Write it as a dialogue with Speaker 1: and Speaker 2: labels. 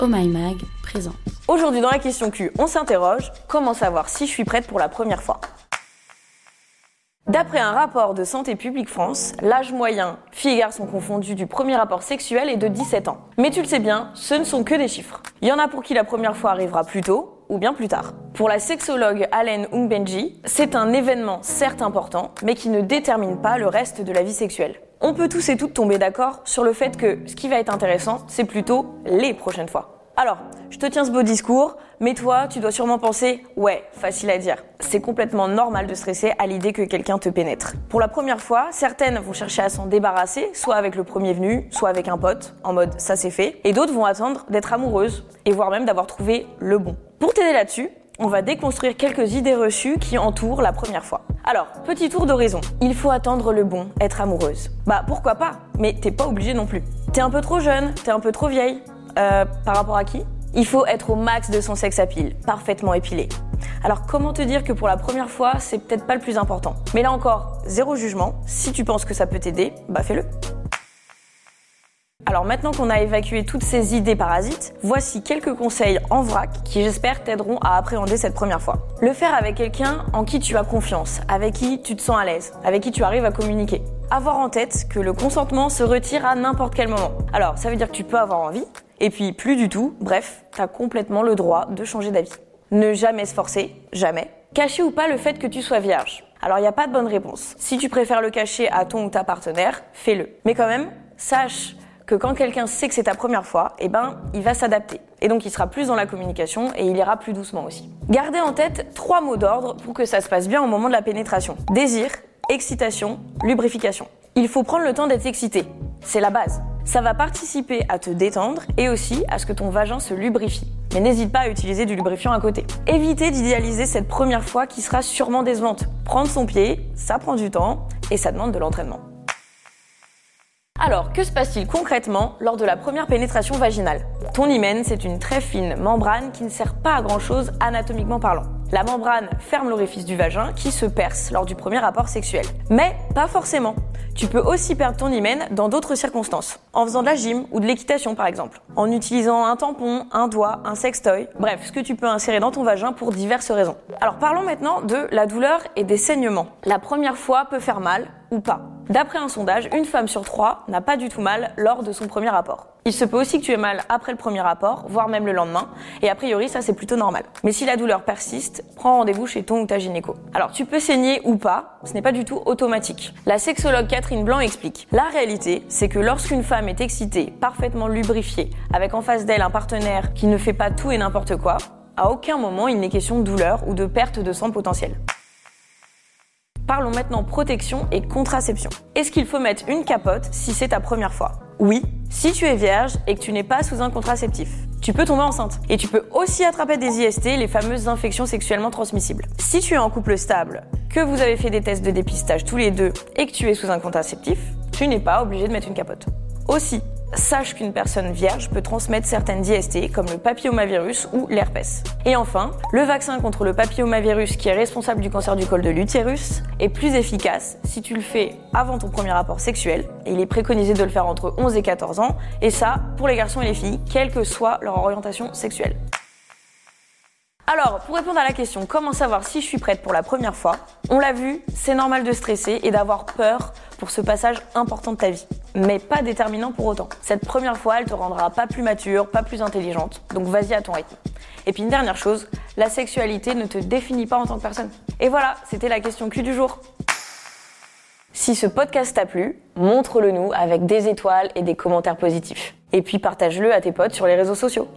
Speaker 1: Oh My Mag.
Speaker 2: Aujourd'hui dans la question Q, on s'interroge comment savoir si je suis prête pour la première fois? D'après un rapport de Santé publique France, l'âge moyen, filles et garçons confondus, du premier rapport sexuel est de 17 ans. Mais tu le sais bien, ce ne sont que des chiffres. Il y en a pour qui la première fois arrivera plus tôt ou bien plus tard. Pour la sexologue Allen Ungbenji, c'est un événement certes important, mais qui ne détermine pas le reste de la vie sexuelle. On peut tous et toutes tomber d'accord sur le fait que ce qui va être intéressant, c'est plutôt les prochaines fois. Alors, je te tiens ce beau discours, mais toi, tu dois sûrement penser, ouais, facile à dire. C'est complètement normal de stresser à l'idée que quelqu'un te pénètre. Pour la première fois, certaines vont chercher à s'en débarrasser, soit avec le premier venu, soit avec un pote, en mode ça c'est fait, et d'autres vont attendre d'être amoureuses, et voire même d'avoir trouvé le bon. Pour t'aider là-dessus, on va déconstruire quelques idées reçues qui entourent la première fois. Alors, petit tour d'horizon. Il faut attendre le bon, être amoureuse. Bah pourquoi pas, mais t'es pas obligé non plus. T'es un peu trop jeune, t'es un peu trop vieille. Euh, par rapport à qui? Il faut être au max de son sexe à pile, parfaitement épilé. Alors comment te dire que pour la première fois, c'est peut-être pas le plus important? Mais là encore, zéro jugement. Si tu penses que ça peut t'aider, bah fais-le. Alors maintenant qu'on a évacué toutes ces idées parasites, voici quelques conseils en vrac qui j'espère t'aideront à appréhender cette première fois. Le faire avec quelqu'un en qui tu as confiance, avec qui tu te sens à l'aise, avec qui tu arrives à communiquer. Avoir en tête que le consentement se retire à n'importe quel moment. Alors ça veut dire que tu peux avoir envie, et puis plus du tout, bref, t'as complètement le droit de changer d'avis. Ne jamais se forcer, jamais. Cacher ou pas le fait que tu sois vierge. Alors il n'y a pas de bonne réponse. Si tu préfères le cacher à ton ou ta partenaire, fais-le. Mais quand même, sache que quand quelqu'un sait que c'est ta première fois, eh ben, il va s'adapter. Et donc, il sera plus dans la communication et il ira plus doucement aussi. Gardez en tête trois mots d'ordre pour que ça se passe bien au moment de la pénétration. Désir, excitation, lubrification. Il faut prendre le temps d'être excité. C'est la base. Ça va participer à te détendre et aussi à ce que ton vagin se lubrifie. Mais n'hésite pas à utiliser du lubrifiant à côté. Évitez d'idéaliser cette première fois qui sera sûrement décevante. Prendre son pied, ça prend du temps et ça demande de l'entraînement. Alors, que se passe-t-il concrètement lors de la première pénétration vaginale? Ton hymen, c'est une très fine membrane qui ne sert pas à grand-chose anatomiquement parlant. La membrane ferme l'orifice du vagin qui se perce lors du premier rapport sexuel. Mais pas forcément. Tu peux aussi perdre ton hymen dans d'autres circonstances. En faisant de la gym ou de l'équitation par exemple. En utilisant un tampon, un doigt, un sextoy. Bref, ce que tu peux insérer dans ton vagin pour diverses raisons. Alors parlons maintenant de la douleur et des saignements. La première fois peut faire mal ou pas. D'après un sondage, une femme sur trois n'a pas du tout mal lors de son premier rapport. Il se peut aussi que tu aies mal après le premier rapport, voire même le lendemain, et a priori ça c'est plutôt normal. Mais si la douleur persiste, prends rendez-vous chez ton ou ta gynéco. Alors tu peux saigner ou pas, ce n'est pas du tout automatique. La sexologue Catherine Blanc explique. La réalité, c'est que lorsqu'une femme est excitée, parfaitement lubrifiée, avec en face d'elle un partenaire qui ne fait pas tout et n'importe quoi, à aucun moment il n'est question de douleur ou de perte de sang potentiel. Parlons maintenant protection et contraception. Est-ce qu'il faut mettre une capote si c'est ta première fois? Oui, si tu es vierge et que tu n'es pas sous un contraceptif. Tu peux tomber enceinte. Et tu peux aussi attraper des IST, les fameuses infections sexuellement transmissibles. Si tu es en couple stable, que vous avez fait des tests de dépistage tous les deux et que tu es sous un contraceptif, tu n'es pas obligé de mettre une capote. Aussi, sache qu'une personne vierge peut transmettre certaines IST comme le papillomavirus ou l'herpès. Et enfin, le vaccin contre le papillomavirus qui est responsable du cancer du col de l'utérus est plus efficace si tu le fais avant ton premier rapport sexuel il est préconisé de le faire entre 11 et 14 ans et ça pour les garçons et les filles, quelle que soit leur orientation sexuelle. Alors, pour répondre à la question comment savoir si je suis prête pour la première fois, on l'a vu, c'est normal de stresser et d'avoir peur pour ce passage important de ta vie. Mais pas déterminant pour autant. Cette première fois, elle te rendra pas plus mature, pas plus intelligente. Donc vas-y à ton rythme. Et puis une dernière chose, la sexualité ne te définit pas en tant que personne. Et voilà, c'était la question Q du jour. Si ce podcast t'a plu, montre-le nous avec des étoiles et des commentaires positifs. Et puis partage-le à tes potes sur les réseaux sociaux.